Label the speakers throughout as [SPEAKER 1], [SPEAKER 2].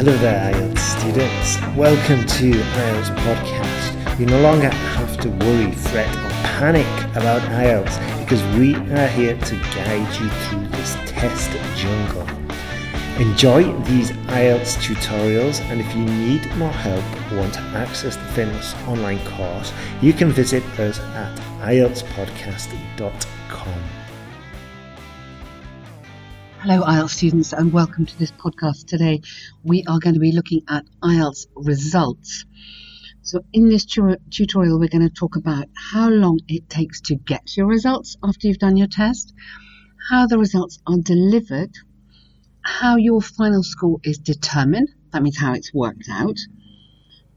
[SPEAKER 1] Hello there, IELTS students. Welcome to IELTS Podcast. You no longer have to worry, fret, or panic about IELTS because we are here to guide you through this test jungle. Enjoy these IELTS tutorials, and if you need more help or want to access the famous online course, you can visit us at IELTSpodcast.com.
[SPEAKER 2] Hello, IELTS students, and welcome to this podcast. Today, we are going to be looking at IELTS results. So, in this tu- tutorial, we're going to talk about how long it takes to get your results after you've done your test, how the results are delivered, how your final score is determined, that means how it's worked out,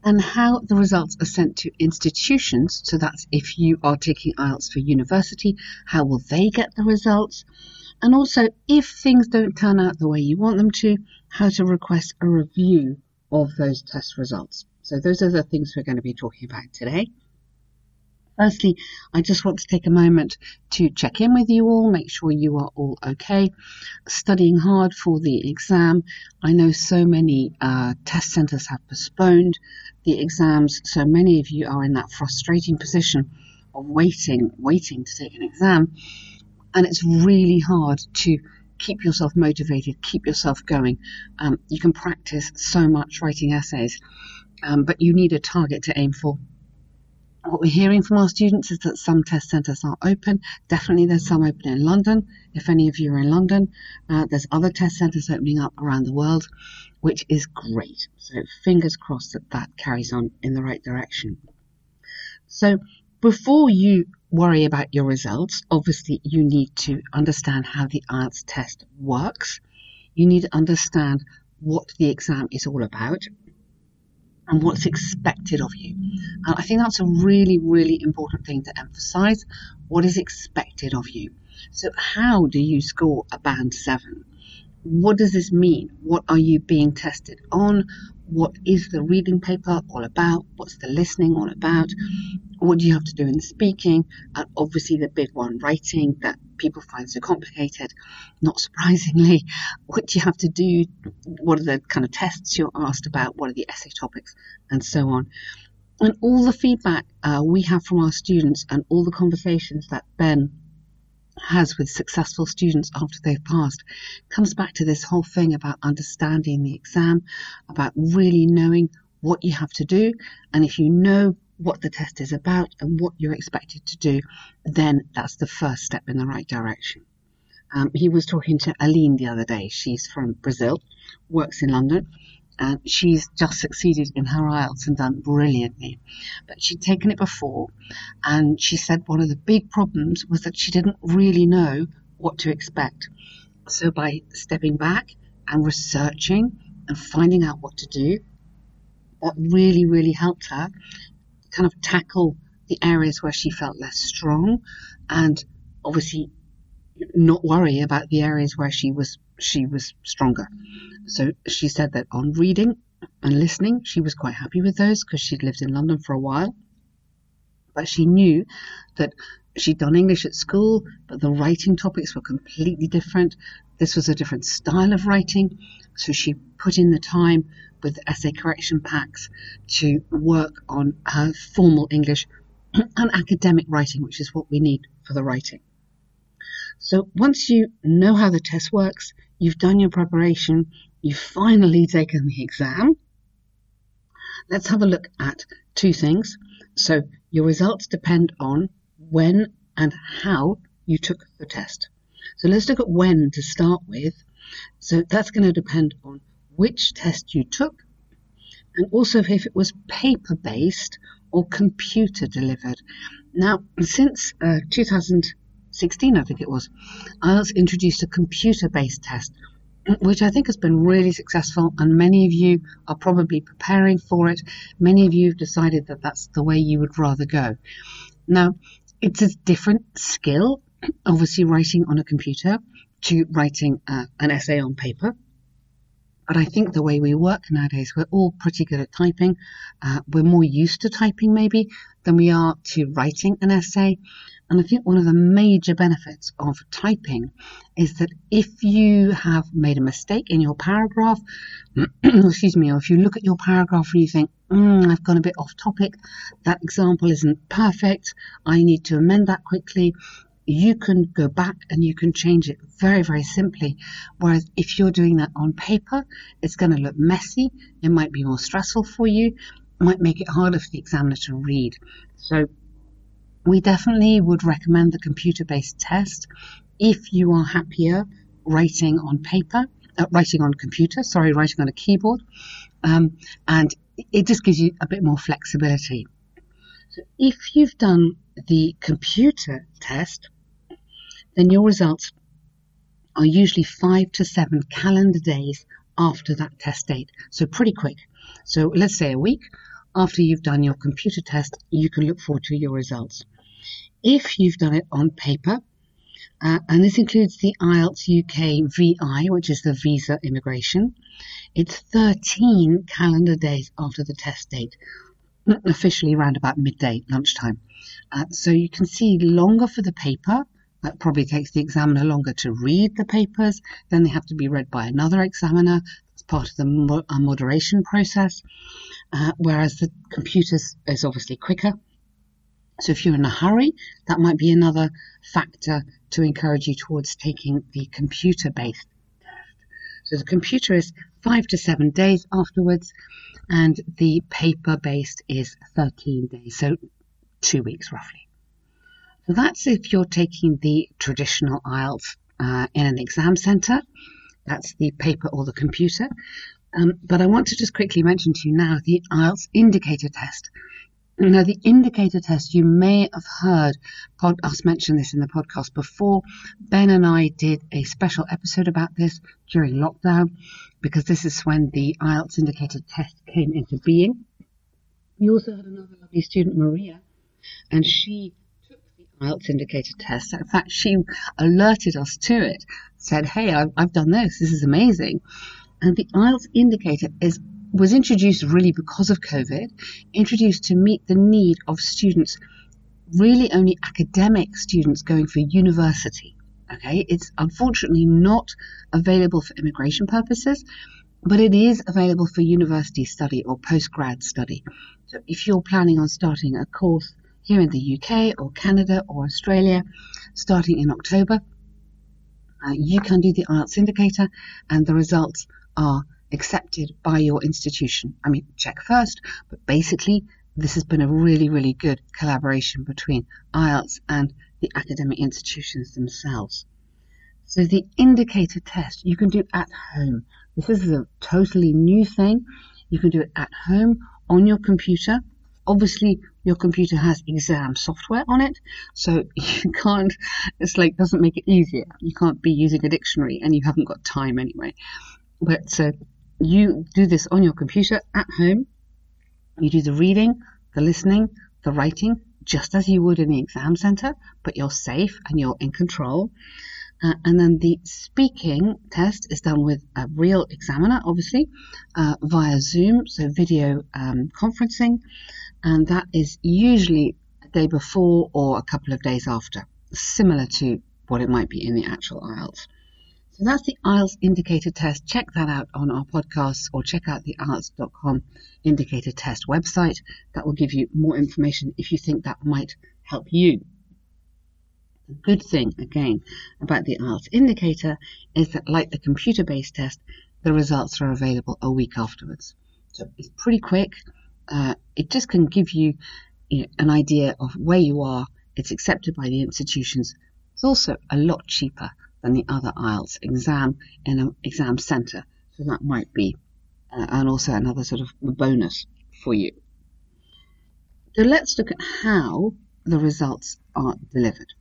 [SPEAKER 2] and how the results are sent to institutions. So, that's if you are taking IELTS for university, how will they get the results? And also, if things don't turn out the way you want them to, how to request a review of those test results. So, those are the things we're going to be talking about today. Firstly, I just want to take a moment to check in with you all, make sure you are all okay, studying hard for the exam. I know so many uh, test centres have postponed the exams, so many of you are in that frustrating position of waiting, waiting to take an exam and it's really hard to keep yourself motivated, keep yourself going. Um, you can practice so much writing essays, um, but you need a target to aim for. What we're hearing from our students is that some test centres are open. Definitely, there's some open in London. If any of you are in London, uh, there's other test centres opening up around the world, which is great. So, fingers crossed that that carries on in the right direction. So, before you worry about your results, obviously you need to understand how the IELTS test works. You need to understand what the exam is all about and what's expected of you. And I think that's a really, really important thing to emphasize. What is expected of you? So, how do you score a band seven? What does this mean? What are you being tested on? What is the reading paper all about? What's the listening all about? What do you have to do in speaking? And obviously, the big one, writing, that people find so complicated. Not surprisingly, what do you have to do? What are the kind of tests you're asked about? What are the essay topics? And so on. And all the feedback uh, we have from our students and all the conversations that Ben has with successful students after they've passed comes back to this whole thing about understanding the exam, about really knowing what you have to do. And if you know what the test is about and what you're expected to do, then that's the first step in the right direction. Um, he was talking to Aline the other day. She's from Brazil, works in London, and she's just succeeded in her IELTS and done brilliantly. But she'd taken it before, and she said one of the big problems was that she didn't really know what to expect. So by stepping back and researching and finding out what to do, that really, really helped her kind of tackle the areas where she felt less strong and obviously not worry about the areas where she was she was stronger. So she said that on reading and listening, she was quite happy with those because she'd lived in London for a while. But she knew that she'd done English at school, but the writing topics were completely different. This was a different style of writing, so she put in the time with essay correction packs to work on her formal English and academic writing, which is what we need for the writing. So once you know how the test works, you've done your preparation, you've finally taken the exam, let's have a look at two things. So your results depend on when and how you took the test. So let's look at when to start with. So that's going to depend on which test you took and also if it was paper based or computer delivered. Now, since uh, 2016, I think it was, IELTS introduced a computer based test, which I think has been really successful, and many of you are probably preparing for it. Many of you have decided that that's the way you would rather go. Now, it's a different skill, obviously, writing on a computer to writing uh, an essay on paper. But I think the way we work nowadays, we're all pretty good at typing. Uh, we're more used to typing maybe than we are to writing an essay. And I think one of the major benefits of typing is that if you have made a mistake in your paragraph, excuse me, or if you look at your paragraph and you think, mm, I've gone a bit off topic, that example isn't perfect, I need to amend that quickly, you can go back and you can change it very, very simply. Whereas if you're doing that on paper, it's going to look messy, it might be more stressful for you, might make it harder for the examiner to read. So we definitely would recommend the computer-based test if you are happier writing on paper, uh, writing on computer, sorry, writing on a keyboard, um, and it just gives you a bit more flexibility. So if you've done the computer test, then your results are usually five to seven calendar days after that test date. So pretty quick. So let's say a week after you've done your computer test, you can look forward to your results. If you've done it on paper, uh, and this includes the IELTS UK VI, which is the visa immigration, it's 13 calendar days after the test date, officially around about midday, lunchtime. Uh, so you can see longer for the paper. That probably takes the examiner longer to read the papers. Then they have to be read by another examiner. It's part of the mo- moderation process. Uh, whereas the computer is obviously quicker. So if you're in a hurry, that might be another factor to encourage you towards taking the computer based test. So the computer is five to seven days afterwards, and the paper based is 13 days, so two weeks roughly. So that's if you're taking the traditional IELTS uh, in an exam centre. That's the paper or the computer. Um, but I want to just quickly mention to you now the IELTS indicator test. Now, the indicator test, you may have heard pod, us mention this in the podcast before. Ben and I did a special episode about this during lockdown because this is when the IELTS indicator test came into being. We also had another lovely student, Maria, and she IELTS indicator test. In fact, she alerted us to it, said, Hey, I've, I've done this, this is amazing. And the IELTS indicator is was introduced really because of COVID, introduced to meet the need of students, really only academic students going for university. Okay, it's unfortunately not available for immigration purposes, but it is available for university study or postgrad study. So if you're planning on starting a course here in the UK or Canada or Australia starting in October, uh, you can do the IELTS indicator and the results are accepted by your institution. I mean, check first, but basically, this has been a really, really good collaboration between IELTS and the academic institutions themselves. So the indicator test you can do at home. This is a totally new thing. You can do it at home on your computer. Obviously, your computer has exam software on it, so you can't, it's like, doesn't make it easier. You can't be using a dictionary and you haven't got time anyway. But uh, you do this on your computer at home. You do the reading, the listening, the writing, just as you would in the exam center, but you're safe and you're in control. Uh, and then the speaking test is done with a real examiner, obviously, uh, via Zoom, so video um, conferencing, and that is usually a day before or a couple of days after, similar to what it might be in the actual IELTS. So that's the IELTS indicator test. Check that out on our podcast or check out the IELTS.com indicator test website. That will give you more information if you think that might help you. The good thing, again, about the IELTS indicator is that, like the computer based test, the results are available a week afterwards. So it's pretty quick. Uh, it just can give you, you know, an idea of where you are. It's accepted by the institutions. It's also a lot cheaper than the other IELTS exam in an exam centre. So that might be, uh, and also another sort of bonus for you. So let's look at how the results are delivered.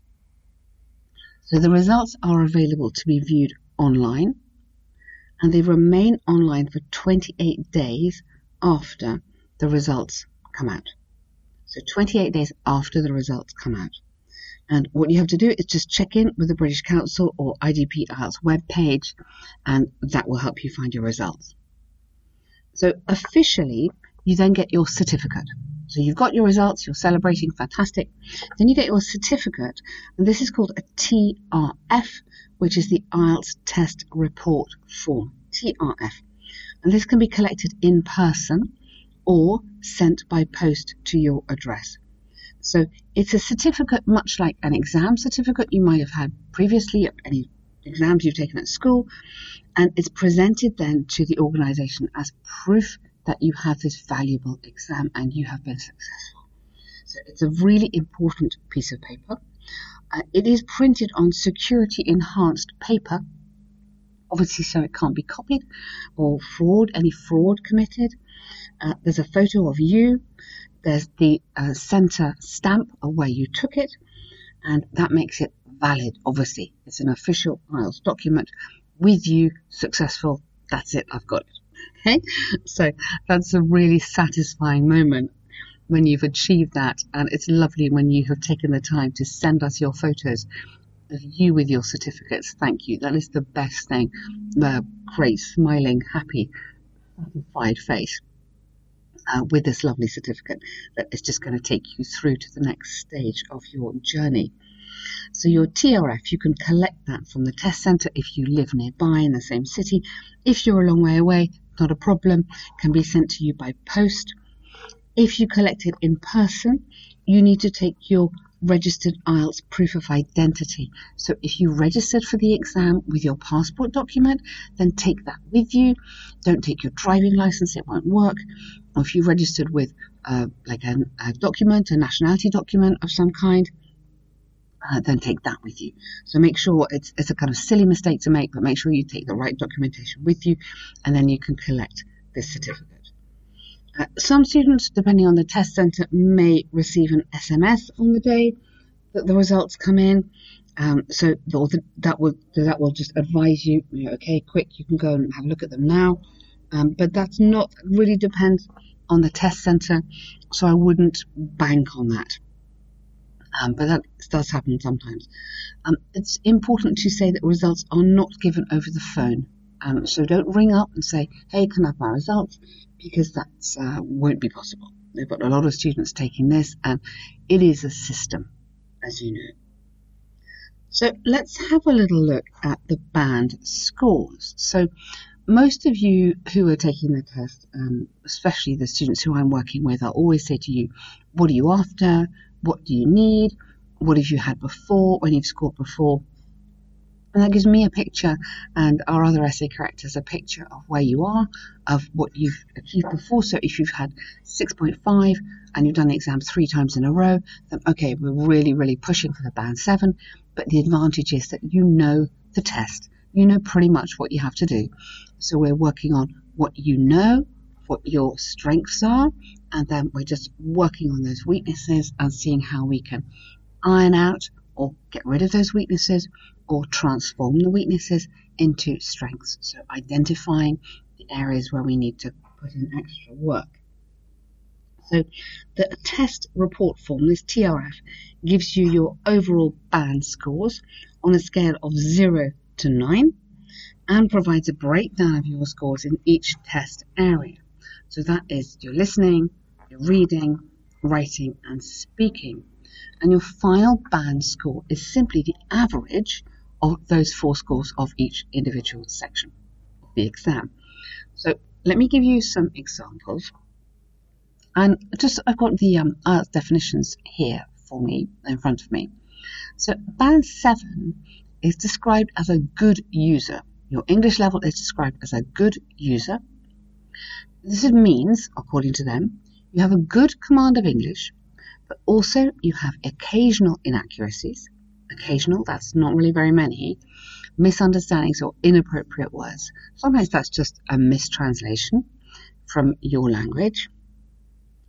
[SPEAKER 2] So the results are available to be viewed online and they remain online for 28 days after the results come out. So 28 days after the results come out. And what you have to do is just check in with the British Council or IDP IELTS webpage, and that will help you find your results. So officially, you then get your certificate. So you've got your results, you're celebrating, fantastic. Then you get your certificate, and this is called a TRF, which is the IELTS Test Report Form. TRF. And this can be collected in person or sent by post to your address. So it's a certificate much like an exam certificate you might have had previously at any exams you've taken at school, and it's presented then to the organisation as proof that you have this valuable exam and you have been successful. So it's a really important piece of paper. Uh, it is printed on security enhanced paper, obviously, so it can't be copied or fraud, any fraud committed. Uh, there's a photo of you. There's the uh, centre stamp of where you took it, and that makes it valid, obviously. It's an official IELTS document with you, successful. That's it, I've got it. Okay, so that's a really satisfying moment when you've achieved that, and it's lovely when you have taken the time to send us your photos of you with your certificates. Thank you. That is the best thing. The great, smiling, happy, satisfied face. Uh, with this lovely certificate that is just going to take you through to the next stage of your journey. So your TRF, you can collect that from the test centre if you live nearby in the same city. If you're a long way away, not a problem, can be sent to you by post. If you collect it in person, you need to take your registered IELTS proof of identity. So if you registered for the exam with your passport document, then take that with you. Don't take your driving license, it won't work. Or if you registered with uh, like a, a document, a nationality document of some kind, uh, then take that with you. So make sure it's, it's a kind of silly mistake to make, but make sure you take the right documentation with you, and then you can collect this certificate. Some students, depending on the test centre, may receive an SMS on the day that the results come in. Um, so that will that will just advise you, you know, okay, quick, you can go and have a look at them now. Um, but that's not really depends on the test centre, so I wouldn't bank on that um, but that does happen sometimes. Um, it's important to say that results are not given over the phone. Um, so don't ring up and say, hey, can I have my results? Because that uh, won't be possible. They've got a lot of students taking this, and it is a system, as you know. So let's have a little look at the band scores. So most of you who are taking the test, um, especially the students who I'm working with, I'll always say to you, what are you after? What do you need? What have you had before when you've scored before? And that gives me a picture and our other essay characters a picture of where you are, of what you've achieved before. So if you've had 6.5 and you've done the exam three times in a row, then okay, we're really, really pushing for the band seven. But the advantage is that you know the test. You know pretty much what you have to do. So we're working on what you know, what your strengths are, and then we're just working on those weaknesses and seeing how we can iron out or get rid of those weaknesses or transform the weaknesses into strengths. So identifying the areas where we need to put in extra work. So the test report form, this TRF, gives you your overall band scores on a scale of 0 to 9 and provides a breakdown of your scores in each test area. So that is your listening, your reading, writing, and speaking. And your final band score is simply the average of those four scores of each individual section of the exam. So let me give you some examples. And just I've got the um, IELTS definitions here for me in front of me. So band seven is described as a good user. Your English level is described as a good user. This means, according to them, you have a good command of English, but also you have occasional inaccuracies. Occasional, that's not really very many. Misunderstandings or inappropriate words. Sometimes that's just a mistranslation from your language.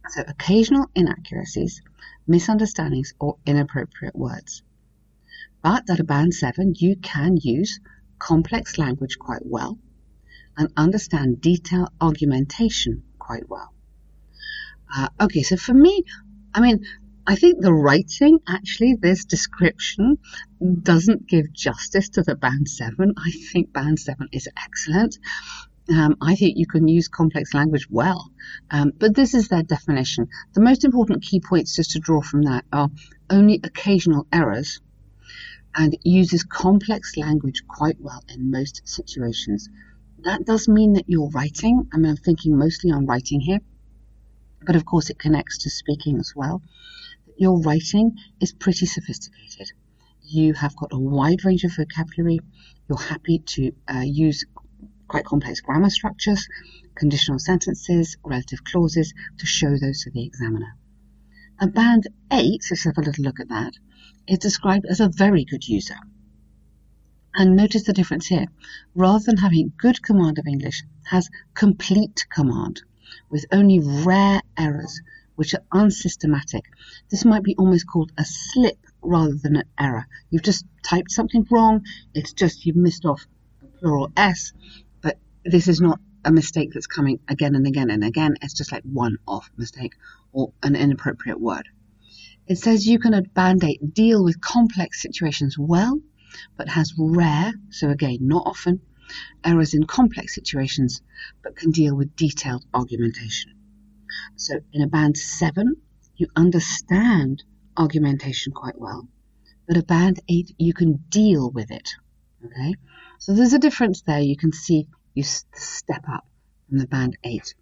[SPEAKER 2] So, occasional inaccuracies, misunderstandings, or inappropriate words. But at a band 7, you can use complex language quite well and understand detailed argumentation quite well. Uh, okay, so for me, I mean, I think the writing, actually, this description doesn't give justice to the band seven. I think band seven is excellent. Um, I think you can use complex language well, um, but this is their definition. The most important key points just to draw from that are only occasional errors and uses complex language quite well in most situations. That does mean that you're writing. I mean, I'm thinking mostly on writing here, but of course it connects to speaking as well. Your writing is pretty sophisticated. You have got a wide range of vocabulary. You're happy to uh, use quite complex grammar structures, conditional sentences, relative clauses to show those to the examiner. A band 8, let's have a little look at that, is described as a very good user. And notice the difference here. Rather than having good command of English, has complete command with only rare errors which are unsystematic. This might be almost called a slip rather than an error. You've just typed something wrong. It's just you've missed off a plural S, but this is not a mistake that's coming again and again and again. It's just like one off mistake or an inappropriate word. It says you can at Band 8 deal with complex situations well but has rare, so again, not often, errors in complex situations, but can deal with detailed argumentation. So in a band 7, you understand argumentation quite well, but a band 8, you can deal with it. Okay? So there's a difference there. You can see you step up from the band 8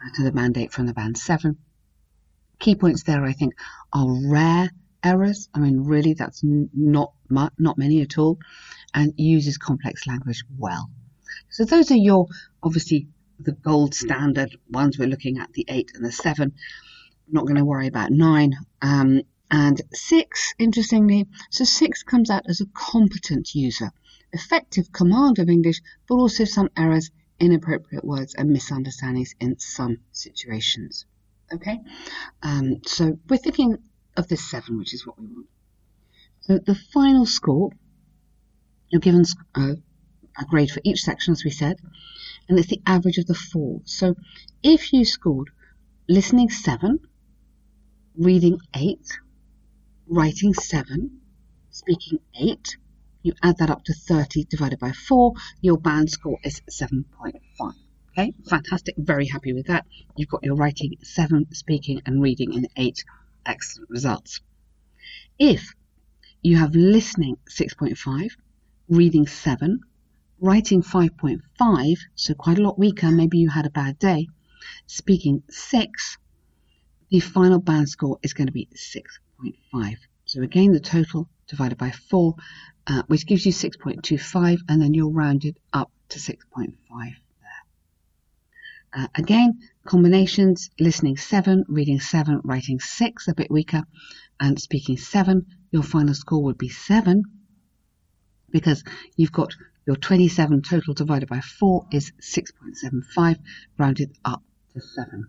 [SPEAKER 2] uh, to the band 8 from the band 7. Key points there, I think, are rare errors. I mean, really, that's not not many at all, and uses complex language well. So those are your obviously the gold standard ones. We're looking at the eight and the seven. not going to worry about nine. Um, and six, interestingly, so six comes out as a competent user, effective command of English, but also some errors, inappropriate words, and misunderstandings in some situations. Okay, um, so we're thinking of this 7, which is what we want. So the final score, you're given a, grade for each section, as we said, and it's the average of the four. So if you scored listening 7, reading 8, writing 7, speaking 8, you add that up to 30 divided by 4, your band score is 7.5. Okay, fantastic, very happy with that. You've got your writing 7, speaking and reading in 8 excellent results. If you have listening 6.5, reading 7, writing 5.5, so quite a lot weaker, maybe you had a bad day, speaking 6, the final band score is going to be 6.5. So again, the total divided by 4, uh, which gives you 6.25, and then you're rounded up to 6.5 there. Uh, again, Combinations, listening 7, reading 7, writing 6, a bit weaker, and speaking 7. Your final score would be 7 because you've got your 27 total divided by 4 is 6.75, rounded up to 7.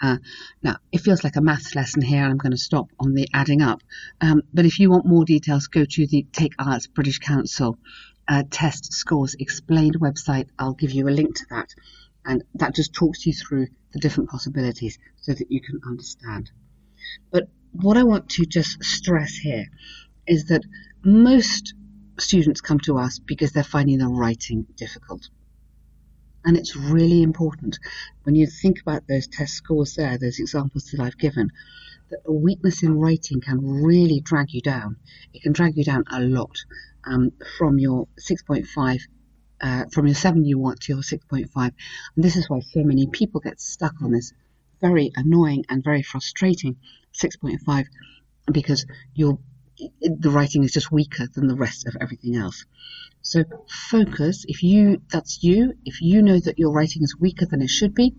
[SPEAKER 2] Uh, now, it feels like a maths lesson here, and I'm going to stop on the adding up. Um, but if you want more details, go to the Take IELTS British Council uh, test scores explained website. I'll give you a link to that and that just talks you through the different possibilities so that you can understand. But what I want to just stress here is that most students come to us because they're finding the writing difficult. And it's really important when you think about those test scores there, those examples that I've given, that a weakness in writing can really drag you down. It can drag you down a lot um, from your 6.5 uh, from your 7 you want to your 6.5. And this is why so many people get stuck on this very annoying and very frustrating 6.5 because your the writing is just weaker than the rest of everything else. So focus, if you that's you, if you know that your writing is weaker than it should be,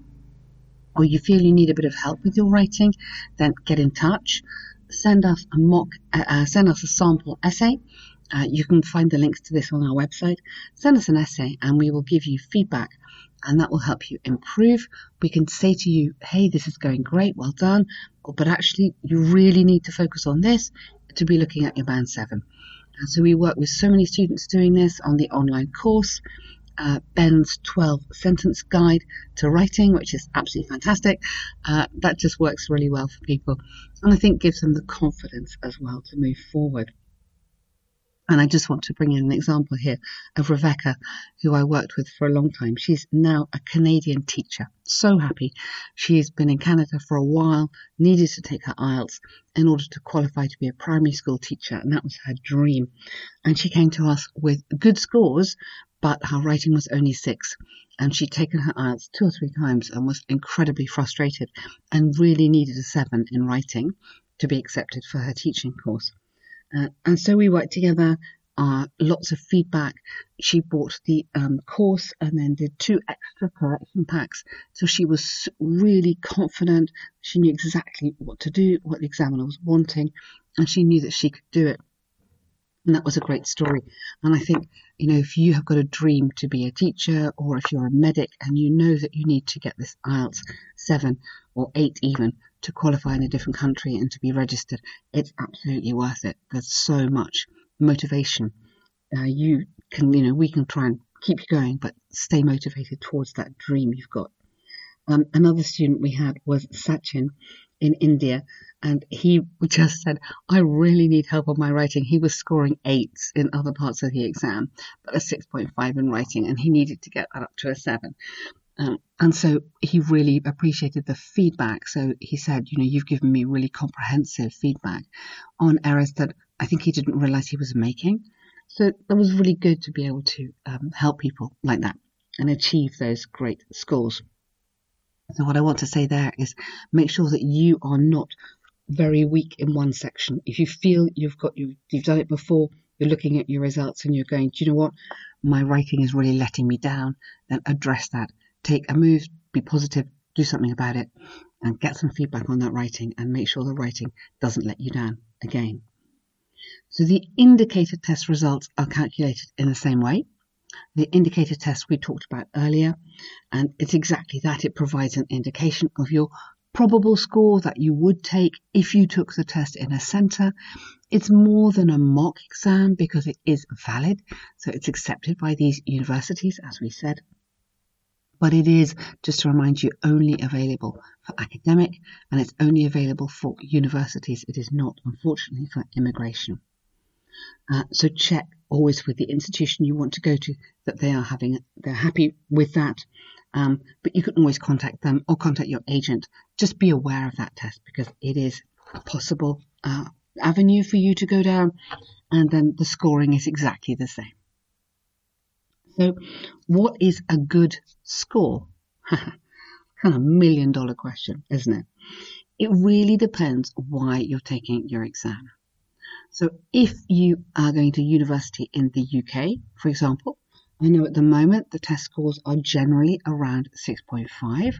[SPEAKER 2] or you feel you need a bit of help with your writing, then get in touch. Send us a mock, uh, uh send us a sample essay uh, you can find the links to this on our website. Send us an essay and we will give you feedback and that will help you improve. We can say to you, hey, this is going great, well done, but actually, you really need to focus on this to be looking at your Band 7. And so we work with so many students doing this on the online course. Uh, Ben's 12 sentence guide to writing, which is absolutely fantastic. Uh, that just works really well for people and I think gives them the confidence as well to move forward. And I just want to bring in an example here of Rebecca, who I worked with for a long time. She's now a Canadian teacher. So happy. She's been in Canada for a while, needed to take her IELTS in order to qualify to be a primary school teacher, and that was her dream. And she came to us with good scores, but her writing was only six. And she'd taken her IELTS two or three times and was incredibly frustrated and really needed a seven in writing to be accepted for her teaching course. Uh, and so we worked together, uh, lots of feedback. She bought the um, course and then did two extra correction packs. So she was really confident. She knew exactly what to do, what the examiner was wanting, and she knew that she could do it. And that was a great story. And I think, you know, if you have got a dream to be a teacher or if you're a medic and you know that you need to get this IELTS 7 or 8 even to qualify in a different country and to be registered, it's absolutely worth it. There's so much motivation. Uh, you can, you know, we can try and keep you going, but stay motivated towards that dream you've got. Um, another student we had was Sachin in India, and he just said, I really need help on my writing. He was scoring eights in other parts of the exam, but a 6.5 in writing, and he needed to get that up to a seven. Um, and so he really appreciated the feedback. So he said, you know, you've given me really comprehensive feedback on errors that I think he didn't realize he was making. So that was really good to be able to um, help people like that and achieve those great scores. So what I want to say there is make sure that you are not very weak in one section. If you feel you've got you you've done it before, you're looking at your results and you're going, do you know what? My writing is really letting me down. Then address that. Take a move, be positive, do something about it, and get some feedback on that writing and make sure the writing doesn't let you down again. So the indicator test results are calculated in the same way. The indicator test we talked about earlier, and it's exactly that. It provides an indication of your probable score that you would take if you took the test in a centre. It's more than a mock exam because it is valid, so it's accepted by these universities, as we said. But it is, just to remind you, only available for academic and it's only available for universities. It is not, unfortunately, for immigration. Uh, so check always with the institution you want to go to that they are having, they're happy with that um, but you can always contact them or contact your agent. Just be aware of that test because it is a possible uh, avenue for you to go down, and then the scoring is exactly the same. So, what is a good score? kind of million dollar question, isn't it? It really depends why you're taking your exam. So, if you are going to university in the UK, for example, I know at the moment the test scores are generally around 6.5,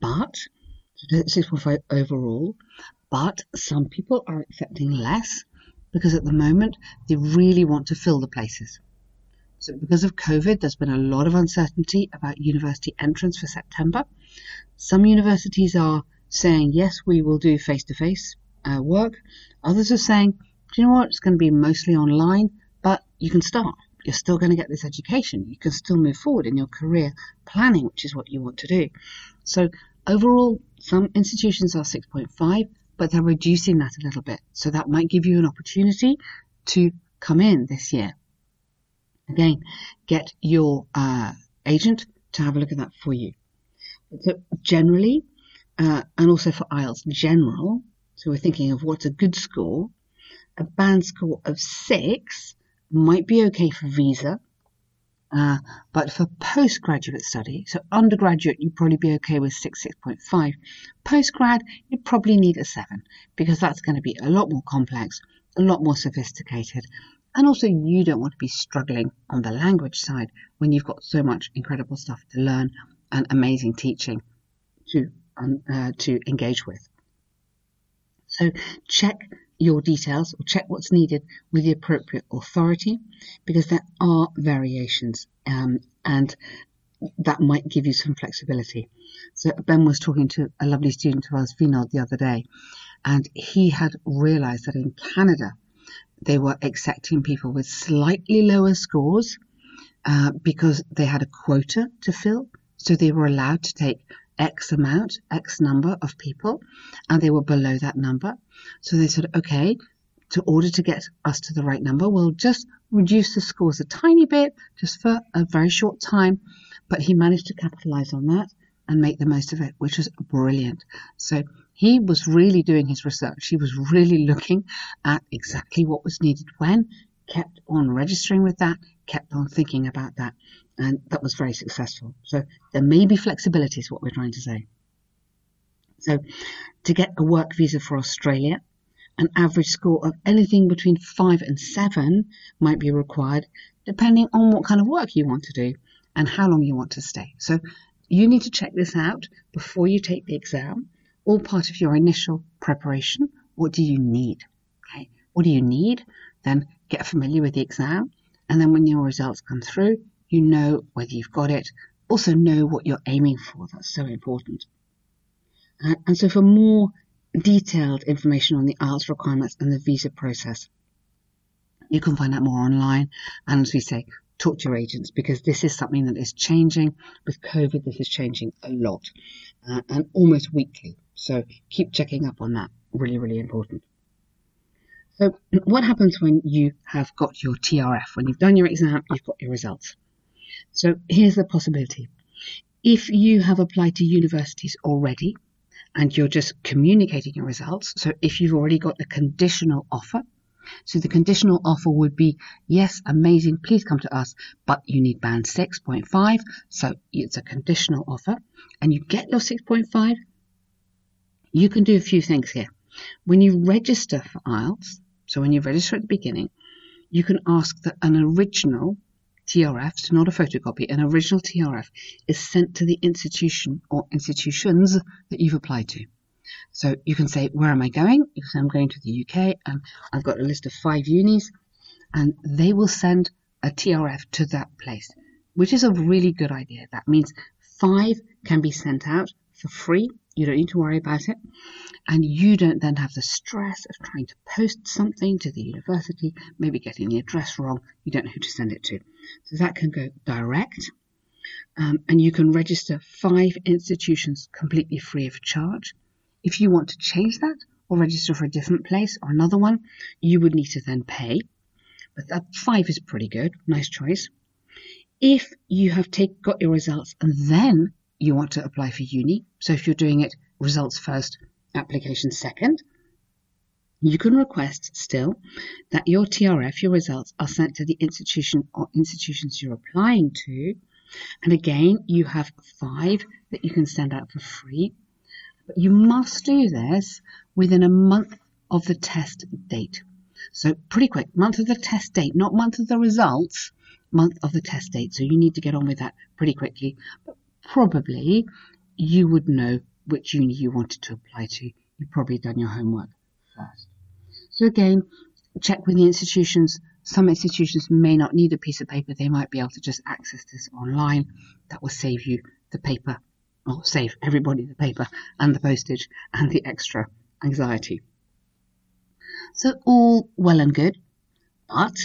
[SPEAKER 2] but 6.5 overall, but some people are accepting less because at the moment they really want to fill the places. So, because of COVID, there's been a lot of uncertainty about university entrance for September. Some universities are saying, yes, we will do face to face work. Others are saying, do you know what? It's going to be mostly online, but you can start you're still going to get this education. You can still move forward in your career planning, which is what you want to do. So overall, some institutions are 6.5, but they're reducing that a little bit. So that might give you an opportunity to come in this year. Again, get your uh, agent to have a look at that for you. So generally, uh, and also for IELTS general, so we're thinking of what's a good score, a band score of six might be okay for visa, uh, but for postgraduate study, so undergraduate, you'd probably be okay with 6, 6.5. Postgrad, you'd probably need a 7 because that's going to be a lot more complex, a lot more sophisticated. And also, you don't want to be struggling on the language side when you've got so much incredible stuff to learn and amazing teaching to, um, uh, to engage with. So, check your details or check what's needed with the appropriate authority because there are variations um, and that might give you some flexibility. So Ben was talking to a lovely student of ours, Vinod, the other day, and he had realized that in Canada they were accepting people with slightly lower scores uh, because they had a quota to fill. So they were allowed to take X amount, X number of people, and they were below that number. So they said, okay, to order to get us to the right number, we'll just reduce the scores a tiny bit, just for a very short time. But he managed to capitalize on that and make the most of it, which was brilliant. So he was really doing his research. He was really looking at exactly what was needed when, kept on registering with that, kept on thinking about that, and that was very successful. So there may be flexibility, is what we're trying to say. So to get a work visa for Australia, an average score of anything between five and seven might be required, depending on what kind of work you want to do and how long you want to stay. So you need to check this out before you take the exam, all part of your initial preparation. What do you need? Okay, what do you need? Then get familiar with the exam, and then when your results come through, you know whether you've got it. Also, know what you're aiming for. That's so important. Uh, and so, for more detailed information on the IELTS requirements and the visa process, you can find out more online. And as we say, talk to your agents because this is something that is changing. With COVID, this is changing a lot uh, and almost weekly. So keep checking up on that. Really, really important. So, what happens when you have got your TRF? When you've done your exam, you've got your results. So, here's the possibility. If you have applied to universities already and you're just communicating your results, so if you've already got a conditional offer, so the conditional offer would be, yes, amazing, please come to us, but you need band 6.5. So it's a conditional offer and you get your 6.5. You can do a few things here. When you register for IELTS, so when you register at the beginning, you can ask that an original TRF, so not a photocopy, an original TRF is sent to the institution or institutions that you've applied to. So you can say, where am I going? You say, I'm going to the UK and I've got a list of five unis and they will send a TRF to that place, which is a really good idea. That means five can be sent out for free. You don't need to worry about it. And you don't then have the stress of trying to post something to the university, maybe getting the address wrong. You don't know who to send it to. So that can go direct. Um, and you can register five institutions completely free of charge. If you want to change that or register for a different place or another one, you would need to then pay. But that five is pretty good. Nice choice. If you have take, got your results and then you want to apply for uni, so if you're doing it results first, application second, you can request still that your TRF, your results, are sent to the institution or institutions you're applying to. And again, you have five that you can send out for free but you must do this within a month of the test date. So pretty quick, month of the test date, not month of the results, month of the test date. So you need to get on with that pretty quickly. But probably you would know which uni you wanted to apply to. You've probably done your homework first. So again, check with the institutions. Some institutions may not need a piece of paper. They might be able to just access this online. That will save you the paper or save everybody the paper and the postage and the extra anxiety. So all well and good, but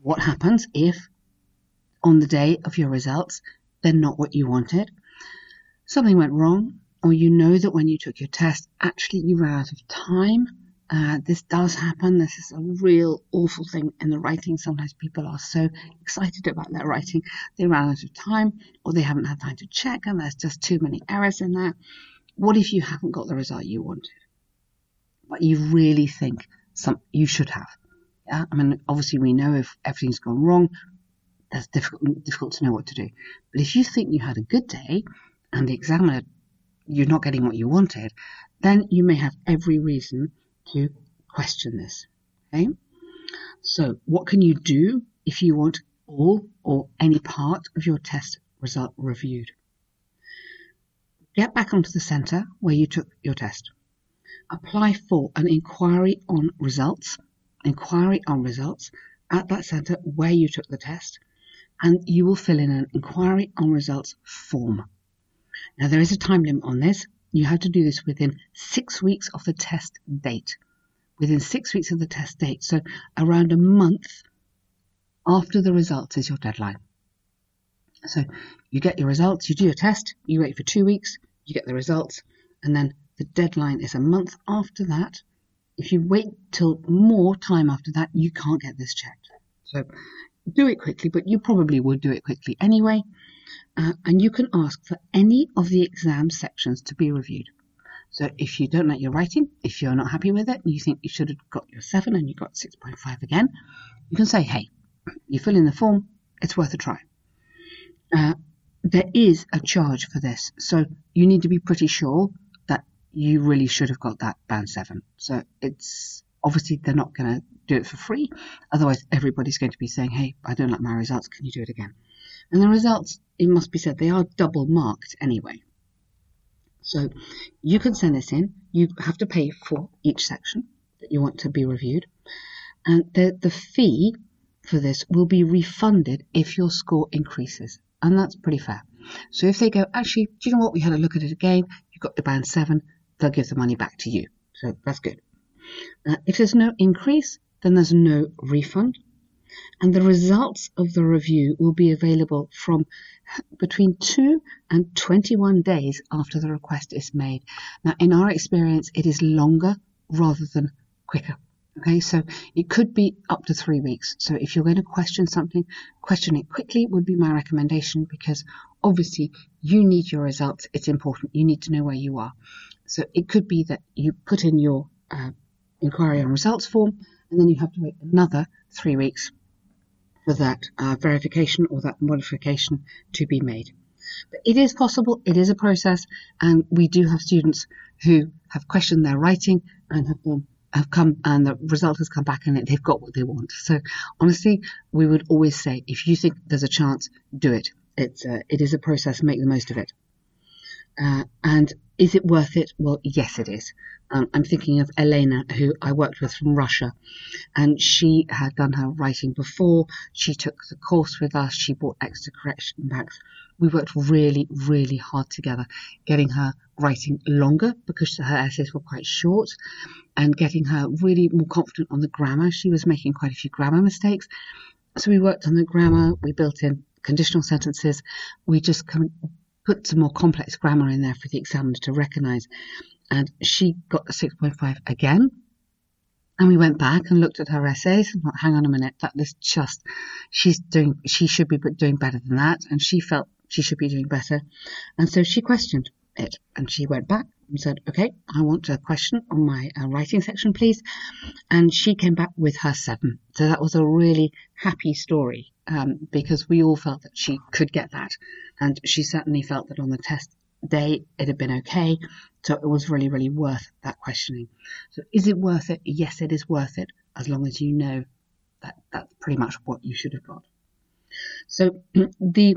[SPEAKER 2] what happens if on the day of your results they're not what you wanted? Something went wrong, or you know that when you took your test, actually you ran out of time uh, this does happen. This is a real awful thing in the writing. Sometimes people are so excited about their writing, they ran out of time or they haven't had time to check and there's just too many errors in there. What if you haven't got the result you wanted? But you really think some you should have. Yeah? I mean, obviously we know if everything's gone wrong, that's difficult, difficult to know what to do. But if you think you had a good day and the examiner, you're not getting what you wanted, then you may have every reason to question this. Okay? So, what can you do if you want all or any part of your test result reviewed? Get back onto the centre where you took your test. Apply for an inquiry on results, inquiry on results at that centre where you took the test, and you will fill in an inquiry on results form. Now, there is a time limit on this, you have to do this within six weeks of the test date. Within six weeks of the test date, so around a month after the results is your deadline. So you get your results, you do your test, you wait for two weeks, you get the results, and then the deadline is a month after that If you wait till more time after that, you can't get this checked. So do it quickly, but you probably would do it quickly anyway. Uh, and you can ask for any of the exam sections to be reviewed. So if you don't like your writing, if you're not happy with it, and you think you should have got your 7 and you got 6.5 again, you can say, hey, you fill in the form, it's worth a try. Uh, there is a charge for this, so you need to be pretty sure that you really should have got that band 7. So it's obviously they're not going to do it for free, otherwise, everybody's going to be saying, hey, I don't like my results, can you do it again? And the results, it must be said, they are double marked anyway. So you can send this in. You have to pay for each section that you want to be reviewed. And the, the fee for this will be refunded if your score increases. And that's pretty fair. So if they go, actually, do you know what? We had a look at it again. You got the band seven. They'll give the money back to you. So that's good. Uh, if there's no increase, then there's no refund and the results of the review will be available from between 2 and 21 days after the request is made. Now, in our experience, it is longer rather than quicker. Okay, so it could be up to three weeks. So if you're going to question something, question it quickly would be my recommendation because obviously you need your results. It's important. You need to know where you are. So it could be that you put in your uh, inquiry and results form and then you have to wait another three weeks for that uh, verification or that modification to be made. But it is possible, it is a process, and we do have students who have questioned their writing and have have come and the result has come back and they've got what they want. So honestly, we would always say if you think there's a chance, do it. It's uh, it is a process. Make the most of it. Uh, and is it worth it? Well, yes, it is. Um, I'm thinking of Elena, who I worked with from Russia, and she had done her writing before. She took the course with us. She bought extra correction packs. We worked really, really hard together, getting her writing longer because her essays were quite short, and getting her really more confident on the grammar. She was making quite a few grammar mistakes. So we worked on the grammar. We built in conditional sentences. We just of put some more complex grammar in there for the examiner to recognise. And she got a 6.5 again. And we went back and looked at her essays and thought, hang on a minute, that is just, she's doing, she should be doing better than that. And she felt she should be doing better. And so she questioned it and she went back and said, okay, I want a question on my uh, writing section, please. And she came back with her seven. So that was a really happy story um, because we all felt that she could get that. And she certainly felt that on the test day it had been okay. So it was really, really worth that questioning. So is it worth it? Yes, it is worth it as long as you know that that's pretty much what you should have got. So the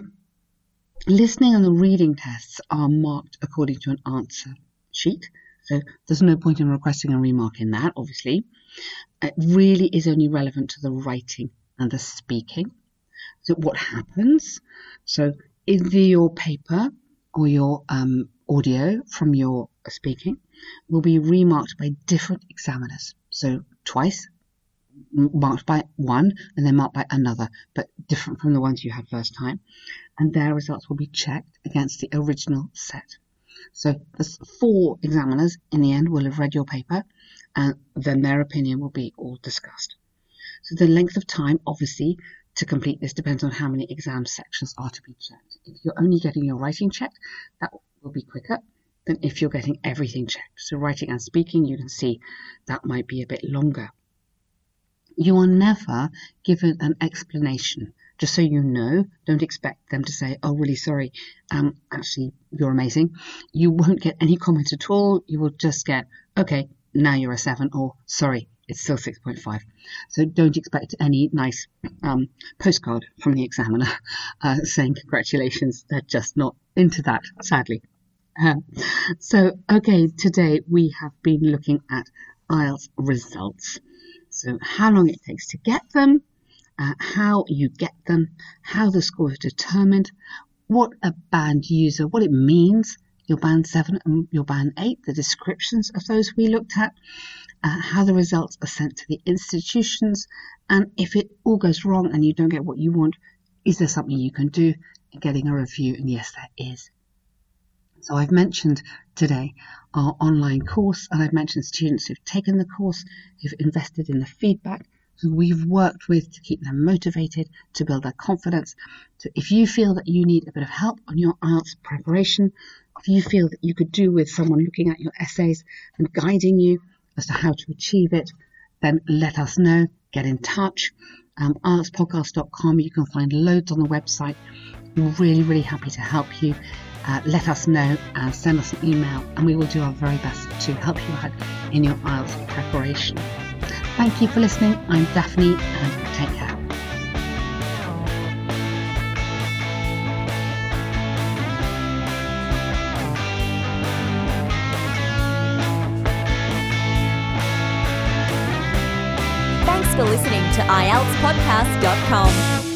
[SPEAKER 2] listening and the reading tests are marked according to an answer sheet. So there's no point in requesting a remark in that, obviously. It really is only relevant to the writing and the speaking. So what happens? So either your paper or your um, audio from your speaking will be remarked by different examiners. So twice, marked by one and then marked by another, but different from the ones you had first time. And their results will be checked against the original set. So the four examiners in the end will have read your paper and then their opinion will be all discussed. So the length of time, obviously, to complete this depends on how many exam sections are to be checked. If you're only getting your writing checked, that will be quicker than if you're getting everything checked. So writing and speaking, you can see that might be a bit longer. You are never given an explanation. Just so you know, don't expect them to say, oh, really sorry, um, actually, you're amazing. You won't get any comment at all. You will just get, okay, now you're a seven, or sorry, it's still 6.5. So don't expect any nice um, postcard from the examiner uh, saying congratulations. They're just not into that, sadly. Um, so, okay, today we have been looking at IELTS results. So, how long it takes to get them, uh, how you get them, how the score is determined, what a band user, what it means, your band 7 and your band 8, the descriptions of those we looked at, uh, how the results are sent to the institutions, and if it all goes wrong and you don't get what you want, is there something you can do in getting a review? And yes, there is. So I've mentioned today our online course, and I've mentioned students who've taken the course, who've invested in the feedback, who we've worked with to keep them motivated, to build their confidence. So if you feel that you need a bit of help on your IELTS preparation, if you feel that you could do with someone looking at your essays and guiding you as to how to achieve it, then let us know. Get in touch. Um, IELTSpodcast.com. You can find loads on the website. We're really, really happy to help you. Uh, let us know and send us an email, and we will do our very best to help you out in your IELTS preparation. Thank you for listening. I'm Daphne, and take care.
[SPEAKER 3] Thanks for listening to IELTSpodcast.com.